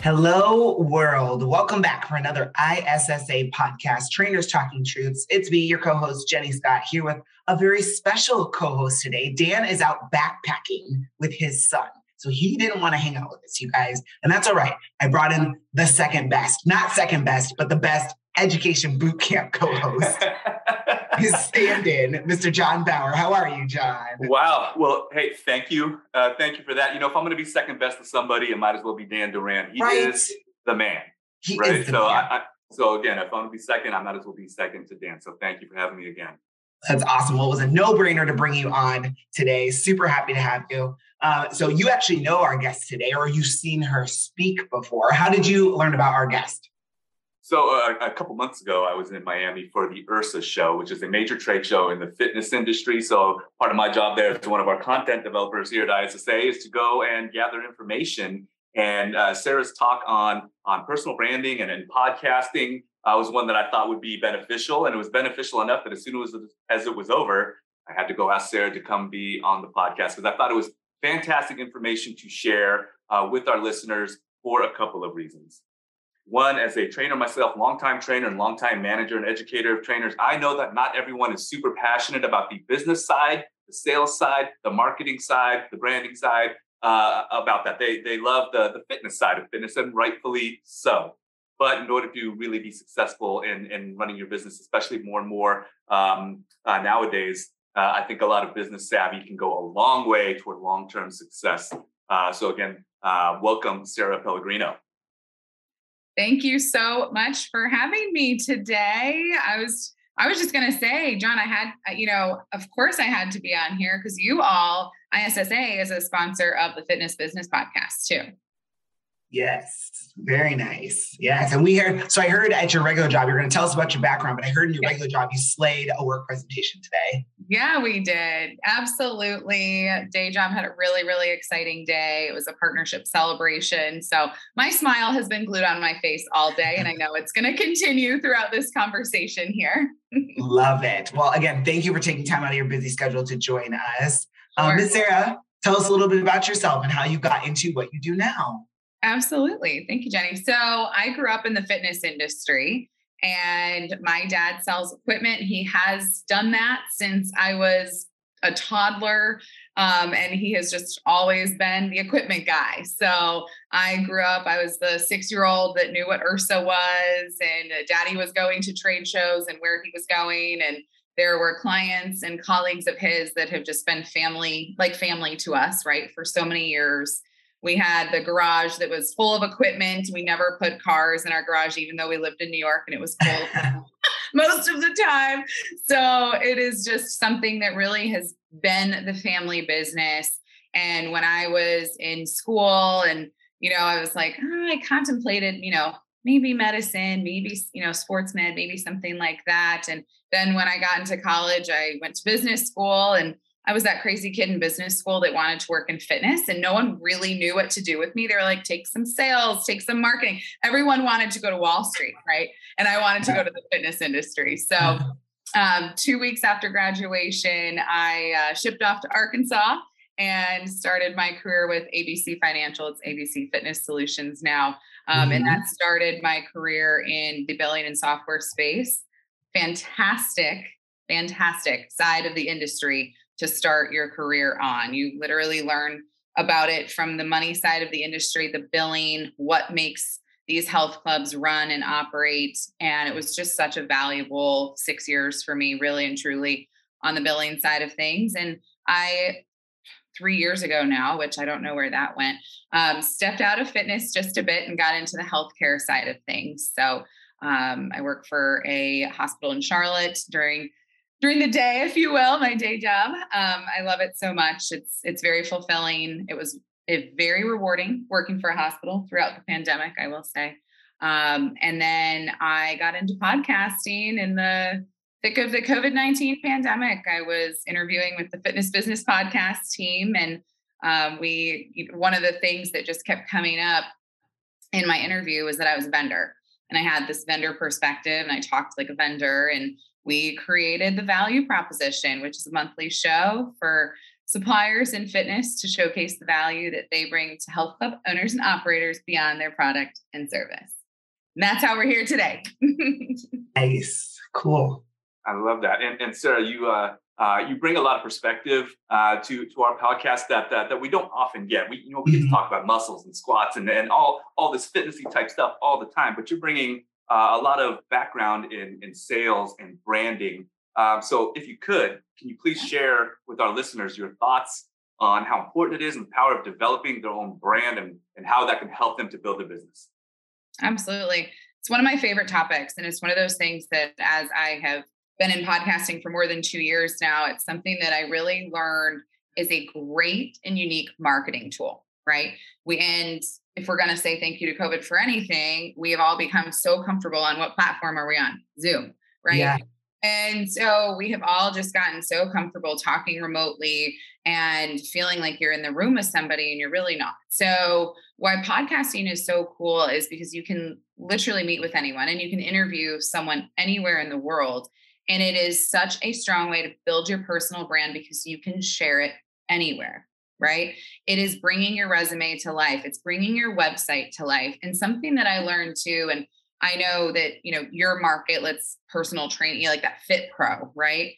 Hello, world. Welcome back for another ISSA podcast, Trainers Talking Truths. It's me, your co host, Jenny Scott, here with a very special co host today. Dan is out backpacking with his son. So he didn't want to hang out with us, you guys. And that's all right. I brought in the second best, not second best, but the best education boot camp co host. his stand-in, Mr. John Bauer. How are you, John? Wow. Well, hey, thank you. Uh, thank you for that. You know, if I'm going to be second best to somebody, it might as well be Dan Duran. He right. is the man. He right? is the so man. I, I, so again, if I'm going to be second, I might as well be second to Dan. So thank you for having me again. That's awesome. Well, it was a no-brainer to bring you on today. Super happy to have you. Uh, so you actually know our guest today, or you've seen her speak before. How did you learn about our guest? So uh, a couple months ago, I was in Miami for the IHRSA show, which is a major trade show in the fitness industry. So part of my job there as one of our content developers here at ISSA is to go and gather information. And uh, Sarah's talk on on personal branding and, and podcasting uh, was one that I thought would be beneficial, and it was beneficial enough that as soon as as it was over, I had to go ask Sarah to come be on the podcast because I thought it was fantastic information to share uh, with our listeners for a couple of reasons. One, as a trainer myself, longtime trainer and longtime manager and educator of trainers, I know that not everyone is super passionate about the business side, the sales side, the marketing side, the branding side, uh, about that. They, they love the, the fitness side of fitness, and rightfully so. But in order to really be successful in, in running your business, especially more and more um, uh, nowadays, uh, I think a lot of business savvy can go a long way toward long term success. Uh, so, again, uh, welcome, Sarah Pellegrino. Thank you so much for having me today. I was I was just going to say, John, I had, you know, of course I had to be on here because you all, ISSA is a sponsor of the Fitness Business Podcast too. Yes, very nice. Yes, and we heard. So I heard at your regular job, you're going to tell us about your background, but I heard in your regular job you slayed a work presentation today. Yeah, we did. Absolutely. Day job had a really, really exciting day. It was a partnership celebration. So my smile has been glued on my face all day, and I know it's going to continue throughout this conversation here. Love it. Well, again, thank you for taking time out of your busy schedule to join us. Um, Ms. Sarah, tell us a little bit about yourself and how you got into what you do now. Absolutely. Thank you, Jenny. So I grew up in the fitness industry and my dad sells equipment. He has done that since I was a toddler. Um, and he has just always been the equipment guy. So I grew up, I was the six year old that knew what IHRSA was, and daddy was going to trade shows and where he was going. And there were clients and colleagues of his that have just been family, like family to us, right, for so many years. We had the garage that was full of equipment. We never put cars in our garage, even though we lived in New York and it was full most of the time. So it is just something that really has been the family business. And when I was in school and, you know, I was like, oh, I contemplated, you know, maybe medicine, maybe, you know, sports med, maybe something like that. And then when I got into college, I went to business school and I was that crazy kid in business school that wanted to work in fitness and no one really knew what to do with me. They were like, take some sales, take some marketing. Everyone wanted to go to Wall Street, right? And I wanted to go to the fitness industry. So, um, two weeks after graduation, I uh, shipped off to Arkansas and started my career with ABC Financial. It's ABC Fitness Solutions now. Um, mm-hmm. And that started my career in the billing and software space. Fantastic, fantastic side of the industry to start your career on. You literally learn about it from the money side of the industry, the billing, what makes these health clubs run and operate. And it was just such a valuable six years for me, really and truly, on the billing side of things. And I, three years ago now, which I don't know where that went, um, stepped out of fitness just a bit and got into the healthcare side of things. So um, I work for a hospital in Charlotte during during the day, if you will, my day job. Um, I love it so much. It's it's very fulfilling. It was it very rewarding working for a hospital throughout the pandemic, I will say. Um, and then I got into podcasting in the thick of the COVID 19 pandemic. I was interviewing with the Fitness Business Podcast team. And um, we, one of the things that just kept coming up in my interview was that I was a vendor and I had this vendor perspective and I talked like a vendor and we created the value proposition, which is a monthly show for suppliers in fitness to showcase the value that they bring to health club owners and operators beyond their product and service. And that's how we're here today. nice. Cool. I love that. And, and Sarah, you uh, uh, you bring a lot of perspective uh, to to our podcast that, that that we don't often get. We you know we get to mm-hmm. talk about muscles and squats and, and all all this fitnessy type stuff all the time, but you're bringing uh, a lot of background in in sales and branding. Um, so if you could, can you please share with our listeners your thoughts on how important it is and the power of developing their own brand and, and how that can help them to build their business? Absolutely. It's one of my favorite topics. And it's one of those things that as I have been in podcasting for more than two years now. It's something that I really learned is a great and unique marketing tool, right? We and if we're going to say thank you to COVID for anything, we have all become so comfortable on what platform are we on? Zoom, right? Yeah. And so we have all just gotten so comfortable talking remotely and feeling like you're in the room with somebody and you're really not. So, why podcasting is so cool is because you can literally meet with anyone and you can interview someone anywhere in the world and it is such a strong way to build your personal brand because you can share it anywhere, right? It is bringing your resume to life, it's bringing your website to life. And something that I learned too, and I know that, you know, your market, let's personal training, like that Fit Pro, right?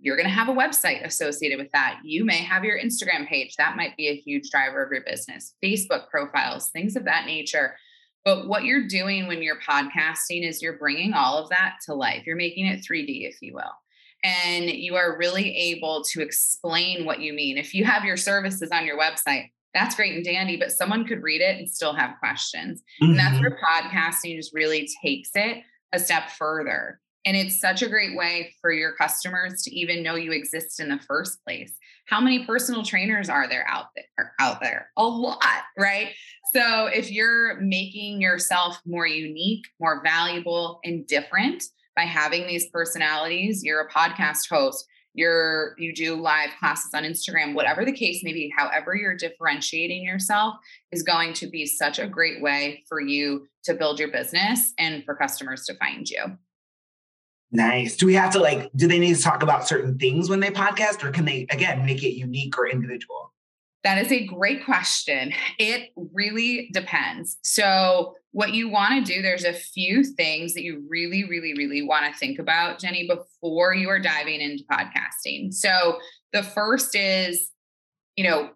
You're going to have a website associated with that. You may have your Instagram page. That might be a huge driver of your business, Facebook profiles, things of that nature. But what you're doing when you're podcasting is you're bringing all of that to life. You're making it 3D, if you will. And you are really able to explain what you mean. If you have your services on your website, that's great and dandy, but someone could read it and still have questions. Mm-hmm. And that's mm-hmm. where podcasting just really takes it a step further. And it's such a great way for your customers to even know you exist in the first place. How many personal trainers are there out there out there? A lot, right? So if you're making yourself more unique, more valuable and different by having these personalities, you're a podcast host, you're you do live classes on Instagram, whatever the case may be, however you're differentiating yourself is going to be such a great way for you to build your business and for customers to find you. Nice. Do we have to like, do they need to talk about certain things when they podcast or can they, again, make it unique or individual? That is a great question. It really depends. So, what you want to do, there's a few things that you really, really, really want to think about, Jenny, before you are diving into podcasting. So, the first is, you know,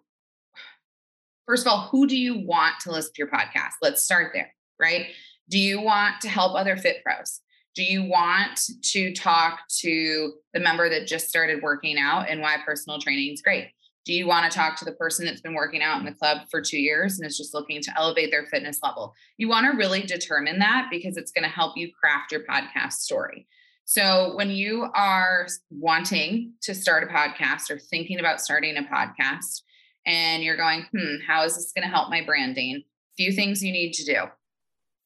first of all, who do you want to listen to your podcast? Let's start there, right? Do you want to help other fit pros? Do you want to talk to the member that just started working out and why personal training is great? Do you want to talk to the person that's been working out in the club for two years and is just looking to elevate their fitness level? You want to really determine that because it's going to help you craft your podcast story. So, when you are wanting to start a podcast or thinking about starting a podcast, and you're going, hmm, how is this going to help my branding? Few things you need to do.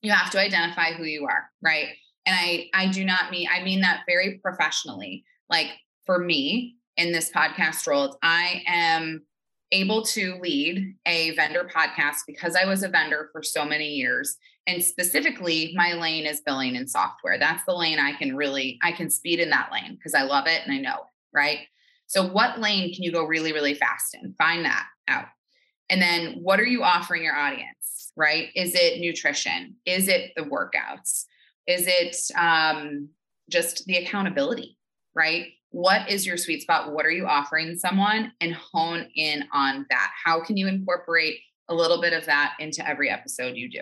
You have to identify who you are, right? and i i do not mean i mean that very professionally like for me in this podcast role i am able to lead a vendor podcast because i was a vendor for so many years. And specifically my lane is billing and software. That's the lane i can really i can speed in that lane because i love it and i know it right? So what lane can you go really really fast in? Find that out. And then what are you offering your audience right? Is it nutrition? Is it the workouts? Is it um, just the accountability, right? What is your sweet spot? What are you offering someone? And hone in on that. How can you incorporate a little bit of that into every episode you do?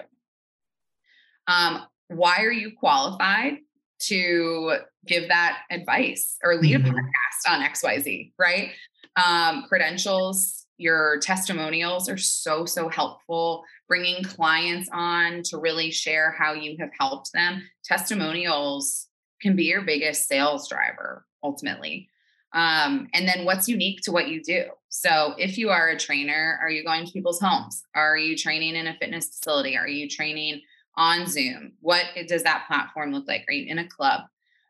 Um, why are you qualified to give that advice or lead mm-hmm. a podcast on XYZ, right? Um, credentials, your testimonials are so, so helpful bringing clients on to really share how you have helped them. Testimonials can be your biggest sales driver ultimately. Um, and then what's unique to what you do? So, if you are a trainer, are you going to people's homes? Are you training in a fitness facility? Are you training on Zoom? What does that platform look like? Are you in a club?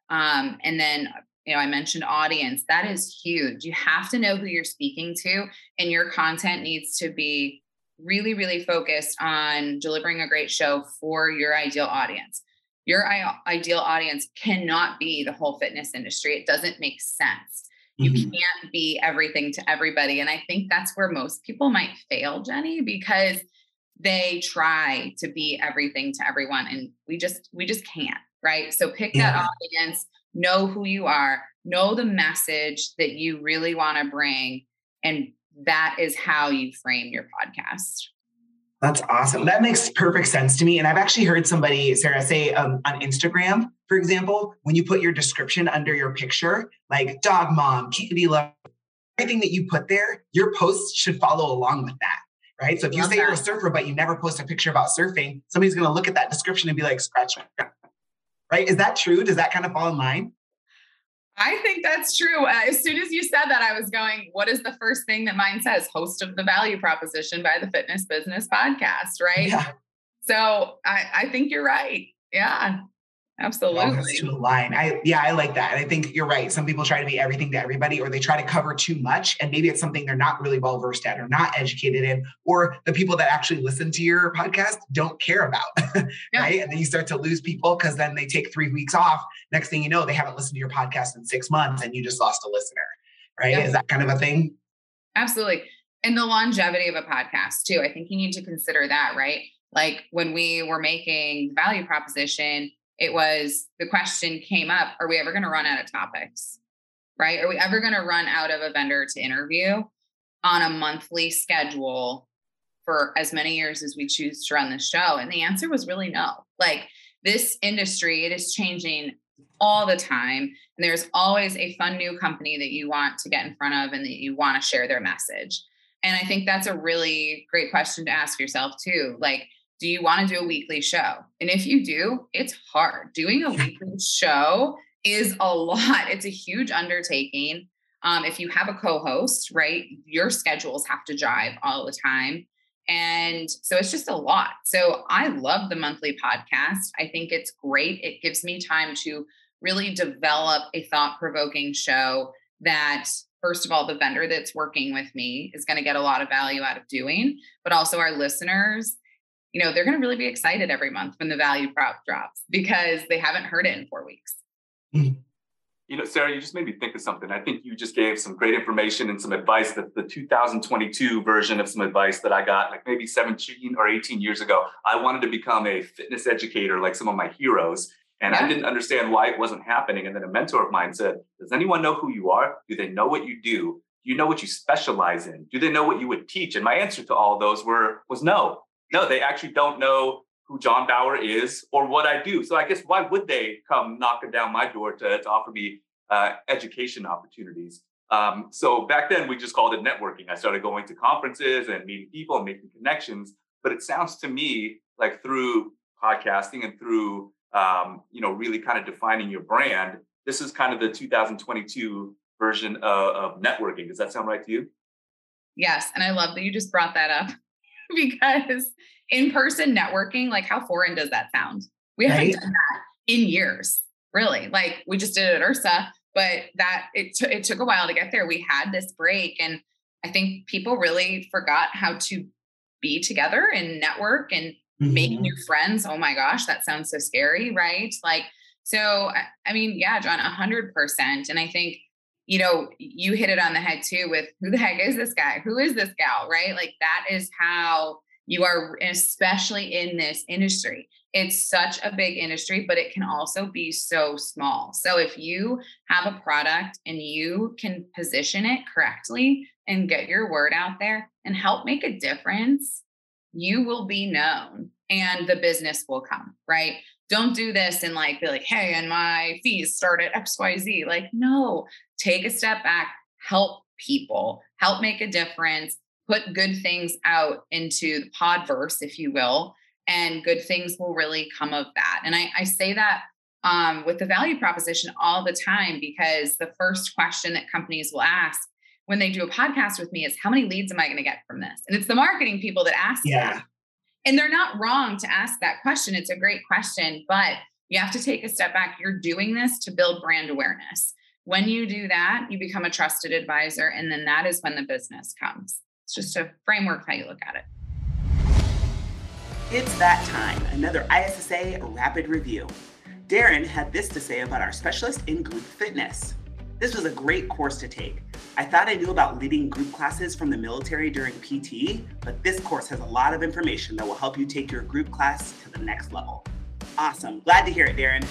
Um, and then, you know, I mentioned audience. That is huge. You have to know who you're speaking to, and your content needs to be really, really focused on delivering a great show for your ideal audience. Your ideal audience cannot be the whole fitness industry. It doesn't make sense. You mm-hmm. can't be everything to everybody. And I think that's where most people might fail, Jenny, because they try to be everything to everyone. And we just, we just can't, right? So pick yeah. that audience, know who you are, know the message that you really want to bring. And that is how you frame your podcast. That's awesome. That makes perfect sense to me. And I've actually heard somebody, Sarah, say um, on Instagram, for example, when you put your description under your picture, like dog mom, candy love, everything that you put there, your posts should follow along with that. Right. So if you say that. you're a surfer, but you never post a picture about surfing, somebody's going to look at that description and be like, scratch. Right. Is that true? Does that kind of fall in line? I think that's true. Uh, as soon as you said that, I was going, what is the first thing that mine says? Host of the value proposition by the Fitness Business Podcast, right? Yeah. So I, I think you're right. Yeah. Absolutely. To align. I yeah, I like that. And I think you're right. Some people try to be everything to everybody, or they try to cover too much. And maybe it's something they're not really well versed at or not educated in, or the people that actually listen to your podcast don't care about. Yeah. right. And then you start to lose people because then they take three weeks off. Next thing you know, they haven't listened to your podcast in six months and you just lost a listener. Right. Yeah. Is that kind of a thing? Absolutely. And the longevity of a podcast, too. I think you need to consider that, right? Like when we were making the value proposition, it was the question came up are we ever going to run out of topics? Right? Are we ever going to run out of a vendor to interview on a monthly schedule for as many years as we choose to run the show? And the answer was really no. Like this industry it is changing all the time and there's always a fun new company that you want to get in front of and that you want to share their message. And i think that's a really great question to ask yourself too. Like do you want to do a weekly show? And if you do, it's hard. Doing a weekly show is a lot. It's a huge undertaking. Um, if you have a co-host, right, your schedules have to jive all the time. And so it's just a lot. So I love the monthly podcast. I think it's great. It gives me time to really develop a thought provoking show that, first of all, the vendor that's working with me is going to get a lot of value out of doing, but also our listeners you know, they're going to really be excited every month when the value prop drops because they haven't heard it in four weeks. Mm-hmm. You know, Sarah, you just made me think of something. I think you just gave some great information and some advice that the 2022 version of some advice that I got like maybe 17 or 18 years ago. I wanted to become a fitness educator like some of my heroes. And yeah. I didn't understand why it wasn't happening. And then a mentor of mine said, Does anyone know who you are? Do they know what you do? Do you know what you specialize in? Do they know what you would teach? And my answer to all those were was no no, they actually don't know who John Bauer is or what I do. So I guess why would they come knocking down my door to, to offer me uh, education opportunities? Um, so back then we just called it networking. I started going to conferences and meeting people and making connections. But it sounds to me like through podcasting and through um, you know really kind of defining your brand, this is kind of the 2022 version of, of networking. Does that sound right to you? Yes, and I love that you just brought that up because in person networking, like how foreign does that sound? We haven't done that in years, really. Like we just did it at IHRSA, but that it, t- it took a while to get there. We had this break, and I think people really forgot how to be together and network and mm-hmm. make new friends. Oh my gosh, that sounds so scary, right? Like, so I mean, yeah, John, a hundred percent. And I think you know, you hit it on the head too with who the heck is this guy? Who is this gal? Right? Like that is how you are, especially in this industry. It's such a big industry, but it can also be so small. So if you have a product and you can position it correctly and get your word out there and help make a difference, you will be known and the business will come, right? Don't do this and like be like, hey, and my fees start at XYZ. Like, no, take a step back, help people, help make a difference, put good things out into the podverse, if you will, and good things will really come of that. And I, I say that um, with the value proposition all the time because the first question that companies will ask when they do a podcast with me is how many leads am I going to get from this? And it's the marketing people that ask. Yeah. That. And they're not wrong to ask that question. It's a great question, but you have to take a step back. You're doing this to build brand awareness. When you do that, you become a trusted advisor. And then that is when the business comes. It's just a framework how you look at it. It's that time, another ISSA rapid review. Darren had this to say about our specialist in group fitness. This was a great course to take. I thought I knew about leading group classes from the military during PT, but this course has a lot of information that will help you take your group class to the next level. Awesome. Glad to hear it, Darren.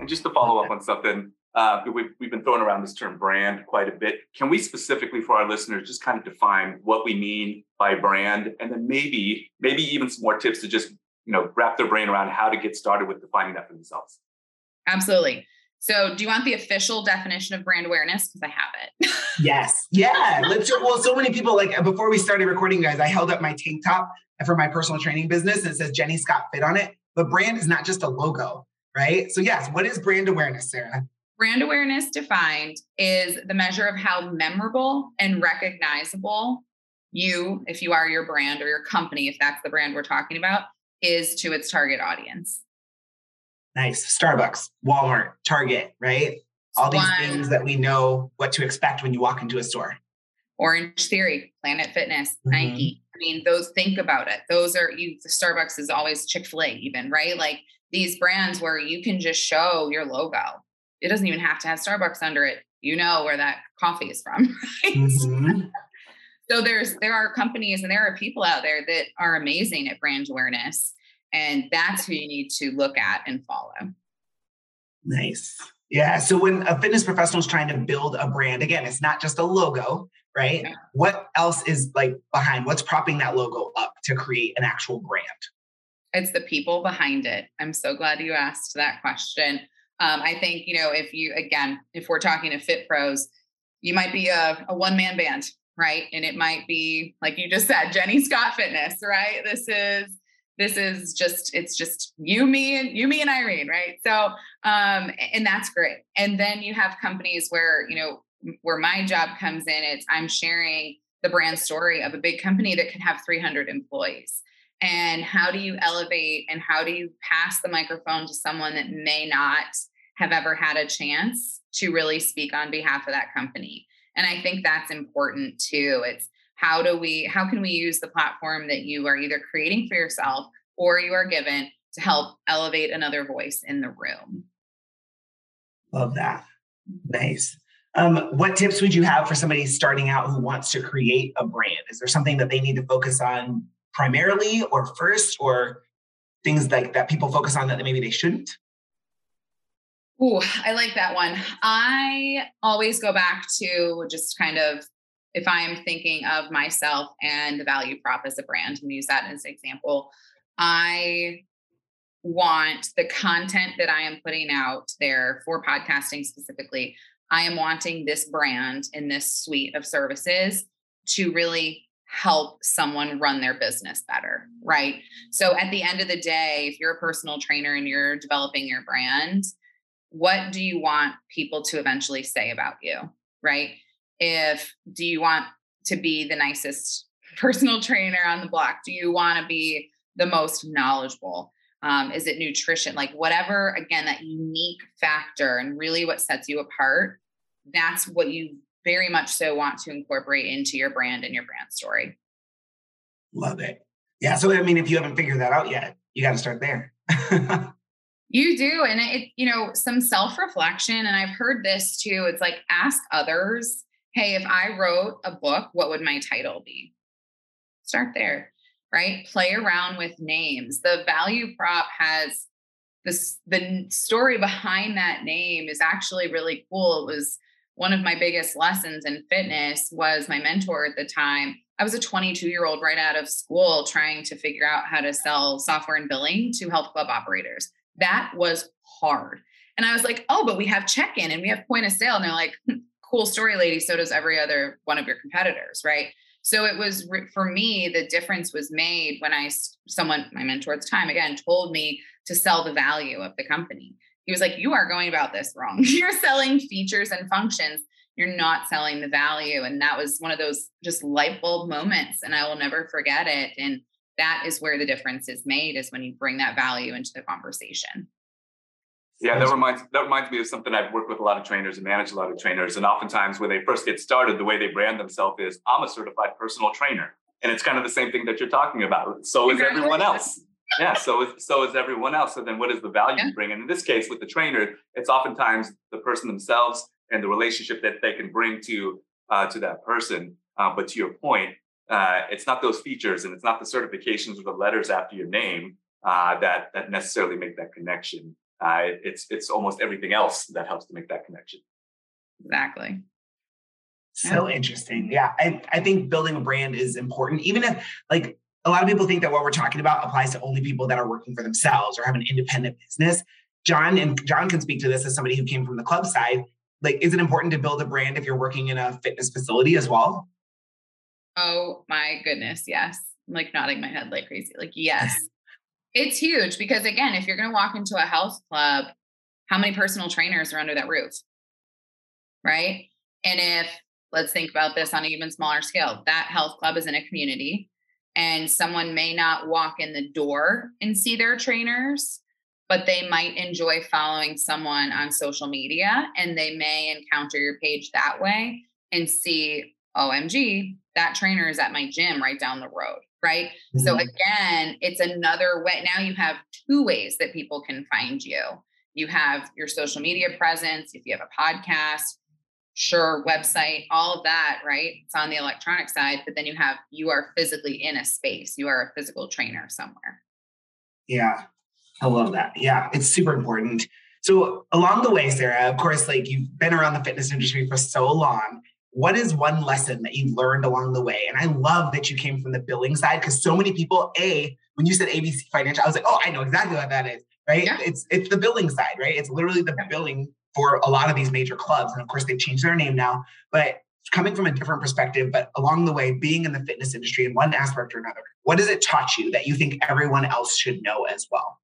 And just to follow up on something, uh, we've, we've been throwing around this term brand quite a bit. Can we specifically for our listeners just kind of define what we mean by brand and then maybe maybe even some more tips to just you know wrap their brain around how to get started with defining that for themselves absolutely so do you want the official definition of brand awareness? Because i have it. Yes. Yeah. Let's well so many people like before we started recording guys i held up my tank top for my personal training business and it says jenny scott fit on it but brand is not just a logo right? So yes what is brand awareness sarah? Brand awareness defined is the measure of how memorable and recognizable you if you are your brand or your company if that's the brand we're talking about is to its target audience. Nice. Starbucks, Walmart, Target, right? All these things that we know what to expect when you walk into a store. Orange Theory, Planet Fitness, mm-hmm. Nike. I mean, those think about it. Those are you the Starbucks is always Chick-fil-A, even, right? Like these brands where you can just show your logo. It doesn't even have to have Starbucks under it. You know where that coffee is from, right? Mm-hmm. So there's there are companies and there are people out there that are amazing at brand awareness. And that's who you need to look at and follow. Nice. Yeah. So when a fitness professional is trying to build a brand, again, it's not just a logo, right? Yeah. What else is like behind? What's propping that logo up to create an actual brand? It's the people behind it. I'm so glad you asked that question. Um, I think, you know, if you, again, if we're talking to fit pros, you might be a, a one man band, right? And it might be like you just said, Jenny Scott Fitness, right? This is this is just it's just you me and you me and Irene, right? So um and that's great. And then you have companies where, you know, where my job comes in, it's I'm sharing the brand story of a big company that can have 300 employees. And how do you elevate and how do you pass the microphone to someone that may not have ever had a chance to really speak on behalf of that company? And I think that's important too. It's how do we, how can we use the platform that you are either creating for yourself or you are given to help elevate another voice in the room? Love that. Nice. Um, what tips would you have for somebody starting out who wants to create a brand? Is there something that they need to focus on primarily or first, or things like that people focus on that maybe they shouldn't? Ooh, I like that one. I always go back to just kind of if I'm thinking of myself and the value prop as a brand, and use that as an example, I want the content that I am putting out there for podcasting specifically. I am wanting this brand in this suite of services to really help someone run their business better, right? So at the end of the day, if you're a personal trainer and you're developing your brand, what do you want people to eventually say about you right if do you want to be the nicest personal trainer on the block do you want to be the most knowledgeable um, is it nutrition like whatever again that unique factor and really what sets you apart that's what you very much so want to incorporate into your brand and your brand story love it yeah so i mean if you haven't figured that out yet you got to start there You do. And it, you know, some self reflection. And I've heard this too. It's like ask others, hey, if I wrote a book, what would my title be? Start there, right? Play around with names. The value prop has this, the story behind that name is actually really cool. It was one of my biggest lessons in fitness was my mentor at the time. I was a 22 year old right out of school trying to figure out how to sell software and billing to health club operators. That was hard. And I was like, oh, but we have check in and we have point of sale. And they're like, hmm, cool story, lady. So does every other one of your competitors. Right. So it was for me, the difference was made when I, someone, my mentor time, again, told me to sell the value of the company. He was like, You are going about this wrong. You're selling features and functions. You're not selling the value. And that was one of those just light bulb moments. And I will never forget it. And that is where the difference is made is when you bring that value into the conversation. Yeah, that reminds that reminds me of something I've worked with a lot of trainers and managed a lot of trainers. And oftentimes when they first get started, the way they brand themselves is I'm a certified personal trainer. And it's kind of the same thing that you're talking about. So is everyone else. Yeah, so is so is everyone else. So then what is the value yeah. you bring? And in this case, with the trainer, it's oftentimes the person themselves and the relationship that they can bring to uh, to that person. Uh, but to your point, uh, it's not those features and it's not the certifications or the letters after your name uh, that that necessarily make that connection. Uh, it's it's almost everything else that helps to make that connection. Exactly. So interesting. Yeah, I, I think building a brand is important, even if like a lot of people think that what we're talking about applies to only people that are working for themselves or have an independent business. John and John can speak to this as somebody who came from the club side. Like, is it important to build a brand if you're working in a fitness facility as well? Oh my goodness, yes. I'm like nodding my head like crazy. Like, yes. It's huge because again, if you're going to walk into a health club, how many personal trainers are under that roof? Right? And if let's think about this on an even smaller scale, that health club is in a community and someone may not walk in the door and see their trainers, but they might enjoy following someone on social media and they may encounter your page that way and see, oh, OMG, that trainer is at my gym right down the road. Right. Mm-hmm. So again, it's another way. Now you have two ways that people can find you. You have your social media presence. If you have a podcast, sure website all of that right it's on the electronic side but then you have you are physically in a space you are a physical trainer somewhere yeah i love that yeah it's super important so along the way sarah of course like you've been around the fitness industry for so long what is one lesson that you've learned along the way and i love that you came from the billing side because so many people a when you said abc financial i was like oh i know exactly what that is right yeah. it's it's the billing side right it's literally the billing for a lot of these major clubs. And of course, they've changed their name now, but coming from a different perspective, but along the way, being in the fitness industry in one aspect or another, what has it taught you that you think everyone else should know as well?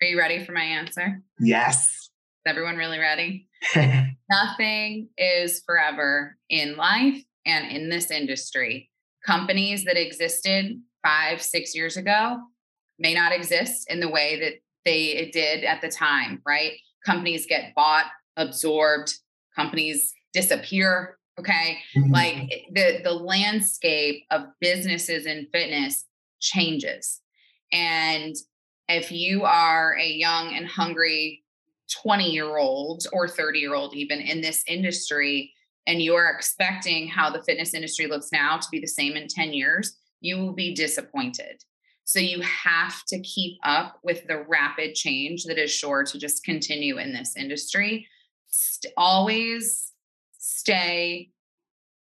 Are you ready for my answer? Yes. Is everyone really ready? Nothing is forever in life and in this industry. Companies that existed five, six years ago may not exist in the way that they did at the time, right? Companies get bought absorbed, companies disappear. Okay. Mm-hmm. Like the, the landscape of businesses in fitness changes. And if you are a young and hungry 20 year old or 30 year old, even in this industry, and you're expecting how the fitness industry looks now to be the same in 10 years, you will be disappointed. So you have to keep up with the rapid change that is sure to just continue in this industry st- always stay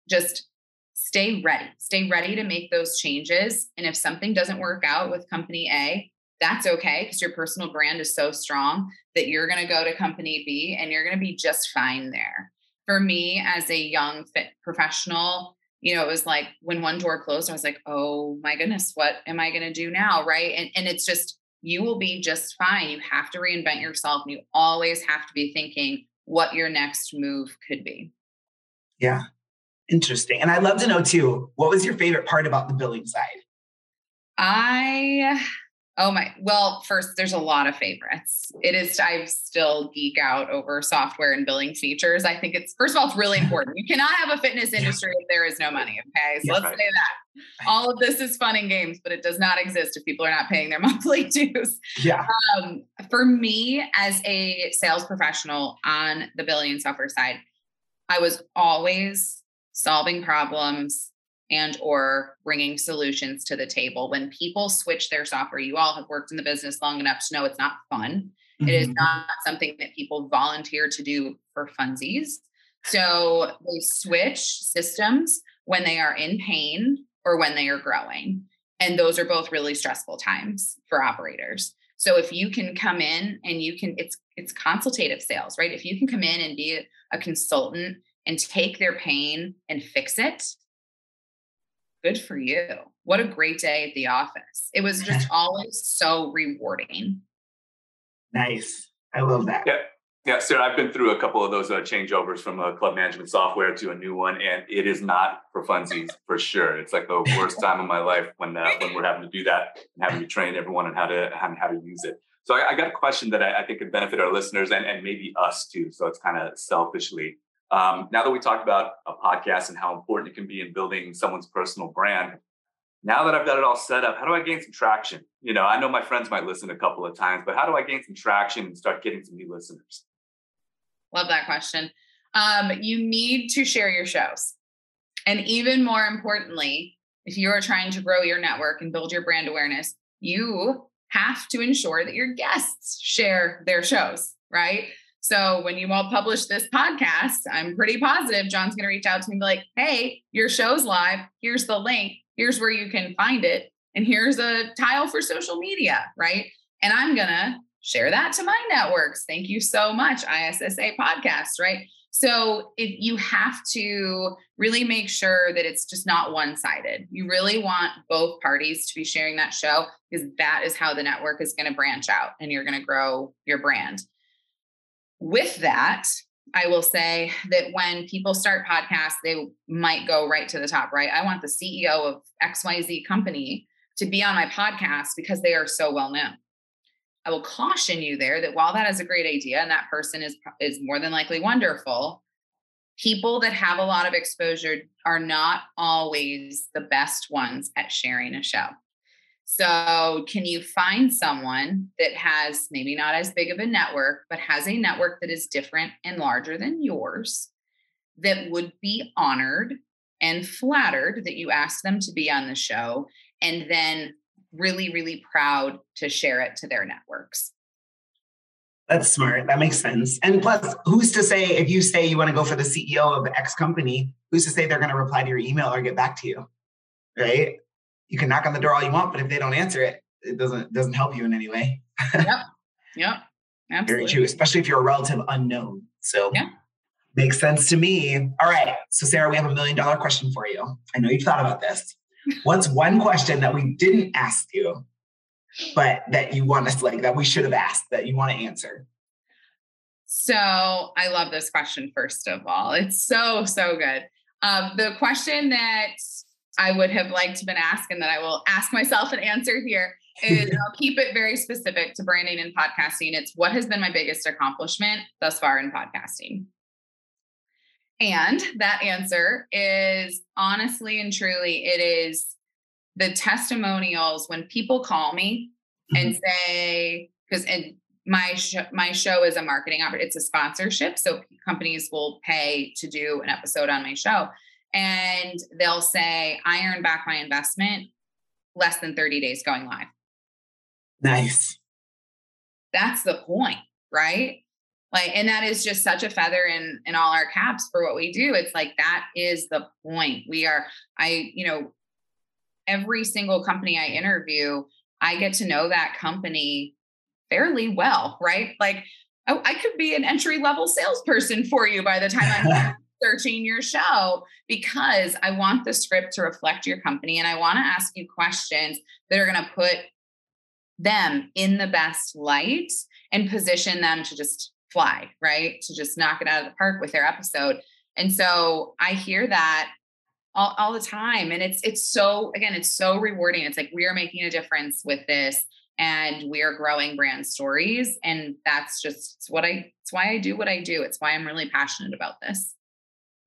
just stay ready stay ready to make those changes and if something doesn't work out with company a that's okay because your personal brand is so strong that you're going to go to company b and you're going to be just fine there for me as a young fit professional you know it was like when one door closed i was like oh my goodness what am i going to do now right and, and it's just you will be just fine you have to reinvent yourself and you always have to be thinking what your next move could be. Yeah. Interesting. And I'd love to know too, what was your favorite part about the billing side? I oh my well, first there's a lot of favorites. It is I still geek out over software and billing features. I think it's first of all, it's really important. You cannot have a fitness industry if there is no money. Okay. So yeah, let's right. say that. All of this is fun and games, but it does not exist if people are not paying their monthly dues. Yeah. Um, for me, as a sales professional on the billing software side, I was always solving problems and or bringing solutions to the table. When people switch their software you all have worked in the business long enough to know it's not fun. Mm-hmm. it is mm-hmm. not something that people volunteer to do for funsies. So they switch systems when they are in pain or when they are growing. And those are both really stressful times for operators. So if you can come in and you can it's it's consultative sales right? If you can come in and be a, a consultant and take their pain and fix it good for you. What a great day at the office. It was just always so rewarding. Nice. I love that. Yeah. Yeah, Sarah, I've been through a couple of those uh, changeovers from a club management software to a new one, and it is not for funsies for sure. It's like the worst time of my life when uh, when we're having to do that and having to train everyone on how to how, how to use it. So I, I got a question that I, I, think could benefit our listeners and, and maybe us too. So it's kind of selfishly. Um, now that we talked about a podcast and how important it can be in building someone's personal brand, now that I've got it all set up, how do I gain some traction? You know, I know my friends might listen a couple of times, but how do I gain some traction and start getting some new listeners? Love that question. Um, you need to share your shows. And even more importantly, if you are trying to grow your network and build your brand awareness, you have to ensure that your guests share their shows, right? So when you all publish this podcast, I'm pretty positive John's going to reach out to me and be like, hey, your show's live. Here's the link. Here's where you can find it. And here's a tile for social media, right? And I'm going to share that to my networks. Thank you so much, ISSA podcast, right? So if you have to really make sure that it's just not one-sided. You really want both parties to be sharing that show because that is how the network is going to branch out and you're going to grow your brand. With that, I will say that when people start podcasts, they might go right to the top, right? I want the CEO of XYZ company to be on my podcast because they are so well known. I will caution you there that while that is a great idea and that person is is more than likely wonderful, people that have a lot of exposure are not always the best ones at sharing a show. So, can you find someone that has maybe not as big of a network, but has a network that is different and larger than yours that would be honored and flattered that you asked them to be on the show and then really, really proud to share it to their networks. That's smart. That makes sense. And plus, who's to say if you say you want to go for the CEO of X company, who's to say they're going to reply to your email or get back to you? Right? You can knock on the door all you want, but if they don't answer it, it doesn't doesn't help you in any way. yep. Yep. Absolutely. Very true, especially if you're a relative unknown. So yeah. makes sense to me. All right. So Sarah, we have a million dollar question for you. I know you've thought about this. What's one question that we didn't ask you, but that you want us to like that we should have asked that you want to answer? So I love this question, first of all. It's so, so good. Um, the question that I would have liked to been asked and that I will ask myself and answer here is I'll keep it very specific to branding and podcasting. It's what has been my biggest accomplishment thus far in podcasting? And that answer is honestly and truly, it is the testimonials when people call me mm-hmm. and say, because my sh- my show is a marketing opportunity, it's a sponsorship. So companies will pay to do an episode on my show. And they'll say, I earned back my investment less than 30 days going live. Nice. That's the point, right? like and that is just such a feather in in all our caps for what we do it's like that is the point we are i you know every single company i interview i get to know that company fairly well right like oh, i could be an entry level salesperson for you by the time i'm searching your show because i want the script to reflect your company and i want to ask you questions that are going to put them in the best light and position them to just fly, right? To just knock it out of the park with their episode. And so I hear that all, all the time. And it's it's so again, it's so rewarding. It's like we are making a difference with this and we are growing brand stories. And that's just what I it's why I do what I do. It's why I'm really passionate about this.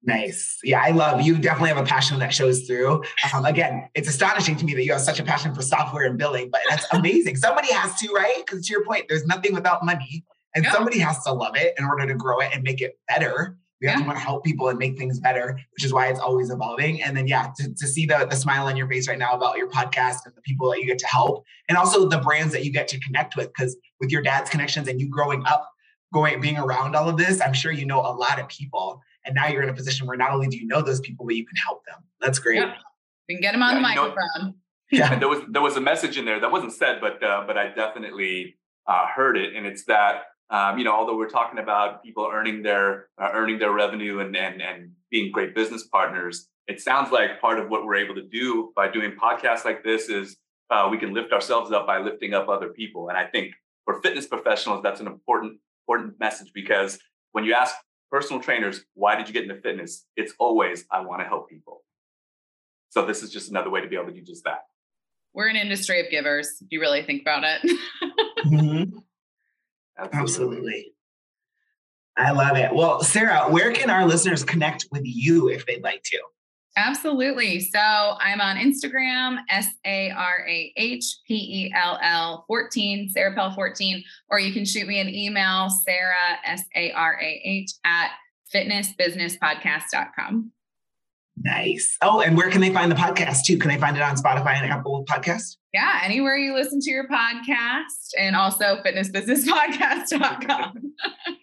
Nice. Yeah, I love you. Definitely have a passion that shows through. Um, again, it's astonishing to me that you have such a passion for software and billing, but that's amazing. Somebody has to, right? Because to your point, there's nothing without money. And yeah. somebody has to love it in order to grow it and make it better. We have to want to help people and make things better, which is why it's always evolving. And then, yeah, to, to see the, the smile on your face right now about your podcast and the people that you get to help, and also the brands that you get to connect with. Because with your dad's connections and you growing up, going being around all of this, I'm sure you know a lot of people. And now you're in a position where not only do you know those people, but you can help them. That's great. Yeah. We can get them on yeah, the microphone. Know, yeah, there was there was a message in there that wasn't said, but uh, but I definitely uh, heard it, and it's that um, you know, although we're talking about people earning their uh, earning their revenue and, and and being great business partners, it sounds like part of what we're able to do by doing podcasts like this is uh, we can lift ourselves up by lifting up other people. And I think for fitness professionals, that's an important important message because when you ask personal trainers, why did you get into fitness? It's always, I want to help people. So this is just another way to be able to do just that. We're an industry of givers, if you really think about it. mm-hmm. Absolutely. Absolutely. I love it. Well, Sarah, where can our listeners connect with you if they'd like to? Absolutely. So I'm on Instagram, S A R A H P E L L 14, Sarah Pell 14, or you can shoot me an email, Sarah, S A R A H, at fitnessbusinesspodcast.com. Nice. Oh, and where can they find the podcast too? Can they find it on Spotify and Apple Podcast? Yeah, anywhere you listen to your podcast and also fitnessbusinesspodcast.com.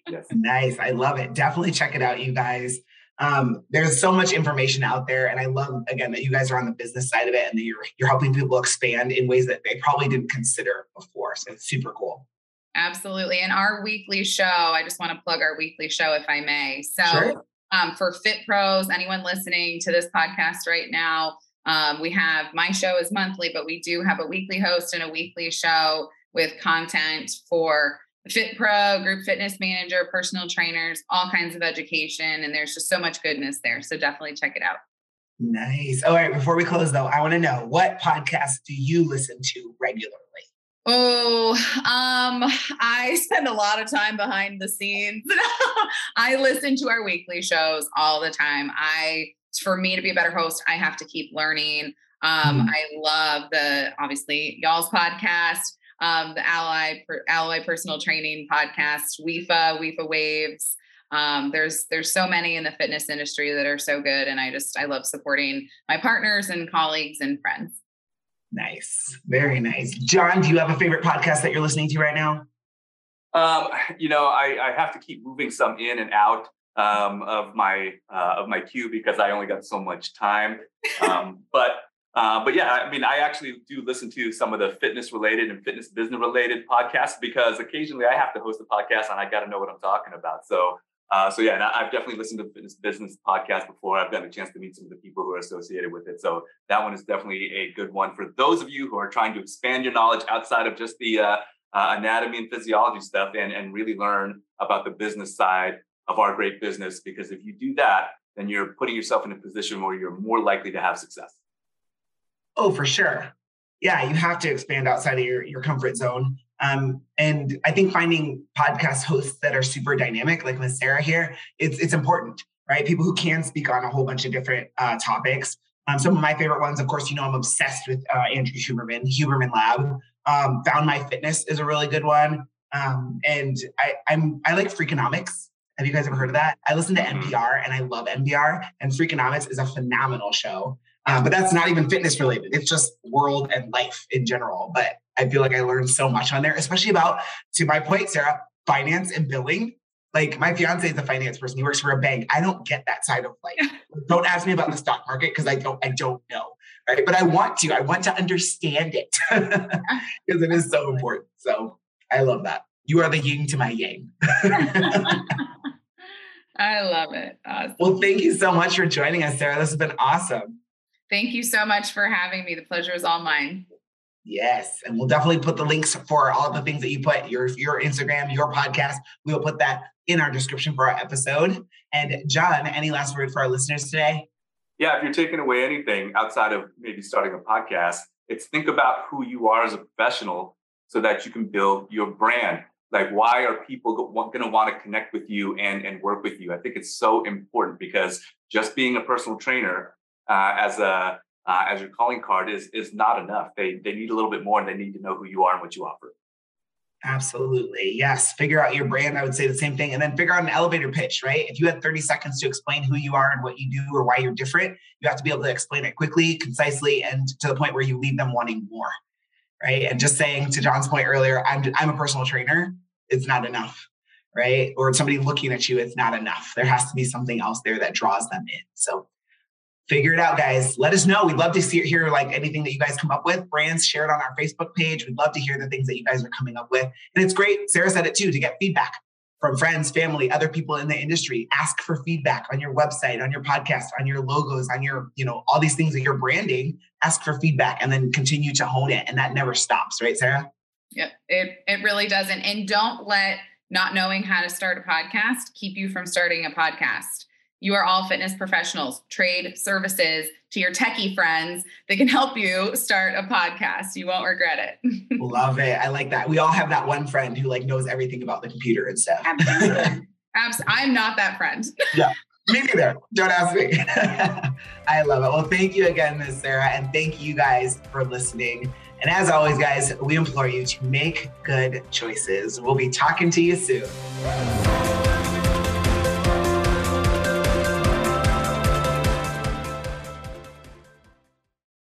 yes. Nice. I love it. Definitely check it out, you guys. Um, there's so much information out there, and I love again that you guys are on the business side of it, and that you're you're helping people expand in ways that they probably didn't consider before. So it's super cool. Absolutely, and our weekly show. I just want to plug our weekly show, if I may. So, sure. um, for Fit Pros, anyone listening to this podcast right now, um, we have my show is monthly, but we do have a weekly host and a weekly show with content for Fit Pro, group fitness manager, personal trainers, all kinds of education. And there's just so much goodness there. So definitely check it out. Nice. All right. Before we close, though, I want to know what podcasts do you listen to regularly? Oh, um, I spend a lot of time behind the scenes. I listen to our weekly shows all the time. I, for me to be a better host, I have to keep learning. Um, mm. I love the obviously y'all's podcast um, the Ally Ally Personal Training podcast, WIFA, WIFA Waves. Um, there's there's so many in the fitness industry that are so good, and I just I love supporting my partners and colleagues and friends. Nice, very nice. John, do you have a favorite podcast that you're listening to right now? Um, you know, I, I have to keep moving some in and out um, of my uh, of my queue because I only got so much time. Um, but uh, but yeah, I mean, I actually do listen to some of the fitness related and fitness business related podcasts because occasionally I have to host a podcast and I got to know what I'm talking about. So, uh, so yeah, I've definitely listened to fitness business podcast before. I've gotten a chance to meet some of the people who are associated with it. So that one is definitely a good one for those of you who are trying to expand your knowledge outside of just the uh, uh anatomy and physiology stuff and, and really learn about the business side of our great business. Because if you do that, then you're putting yourself in a position where you're more likely to have success. Oh, for sure. Yeah, you have to expand outside of your, your comfort zone. Um, and I think finding podcast hosts that are super dynamic, like Miss Sarah here, it's it's important, right? People who can speak on a whole bunch of different uh, topics. Um, some of my favorite ones, of course, you know, I'm obsessed with uh, Andrew Huberman, Huberman Lab. Um, Found My Fitness is a really good one, um, and I, I'm I like Freakonomics. Have you guys ever heard of that? I listen to NPR mm-hmm. and I love NPR, and Freakonomics is a phenomenal show. Uh, but that's not even fitness related. It's just world and life in general. But I feel like I learned so much on there, especially about, to my point, Sarah, finance and billing. Like my fiance is a finance person. He works for a bank. I don't get that side of life. don't ask me about the stock market because I don't, I don't know. Right. But I want to, I want to understand it because it is so important. So I love that. You are the yin to my yang. I love it. Awesome. Well, thank you so much for joining us, Sarah. This has been awesome. Thank you so much for having me. The pleasure is all mine. Yes, and we'll definitely put the links for all the things that you put your your Instagram, your podcast. We will put that in our description for our episode. And John, any last word for our listeners today? Yeah, if you're taking away anything outside of maybe starting a podcast, it's think about who you are as a professional so that you can build your brand. Like, why are people going to want to connect with you and, and work with you? I think it's so important because just being a personal trainer uh, as a uh, as your calling card is is not enough. They they need a little bit more, and they need to know who you are and what you offer. Absolutely. Yes. Figure out your brand. I would say the same thing. And then figure out an elevator pitch, right? If you had 30 seconds to explain who you are and what you do or why you're different, you have to be able to explain it quickly, concisely, and to the point where you leave them wanting more. Right. And just saying to John's point earlier, I'm, I'm a personal trainer, it's not enough. Right. Or somebody looking at you, it's not enough. There has to be something else there that draws them in. So figure it out, guys. Let us know. We'd love to see hear like anything that you guys come up with. Brands share it on our Facebook page. We'd love to hear the things that you guys are coming up with. And it's great. Sarah said it too to get feedback from friends, family, other people in the industry. Ask for feedback on your website, on your podcast, on your logos, on your, you know, all these things that you're branding. Ask for feedback and then continue to hone it. And that never stops, right, Sarah? Yeah, it it really doesn't. And don't let not knowing how to start a podcast keep you from starting a podcast. You are all fitness professionals, trade services to your techie friends that can help you start a podcast. You won't regret it. Love it. I like that. We all have that one friend who like knows everything about the computer and stuff. Absolutely. Abs- I'm not that friend. yeah. Me neither. Don't ask me. I love it. Well, thank you again, Ms. Sarah, and thank you guys for listening. And as always, guys, we implore you to make good choices. We'll be talking to you soon.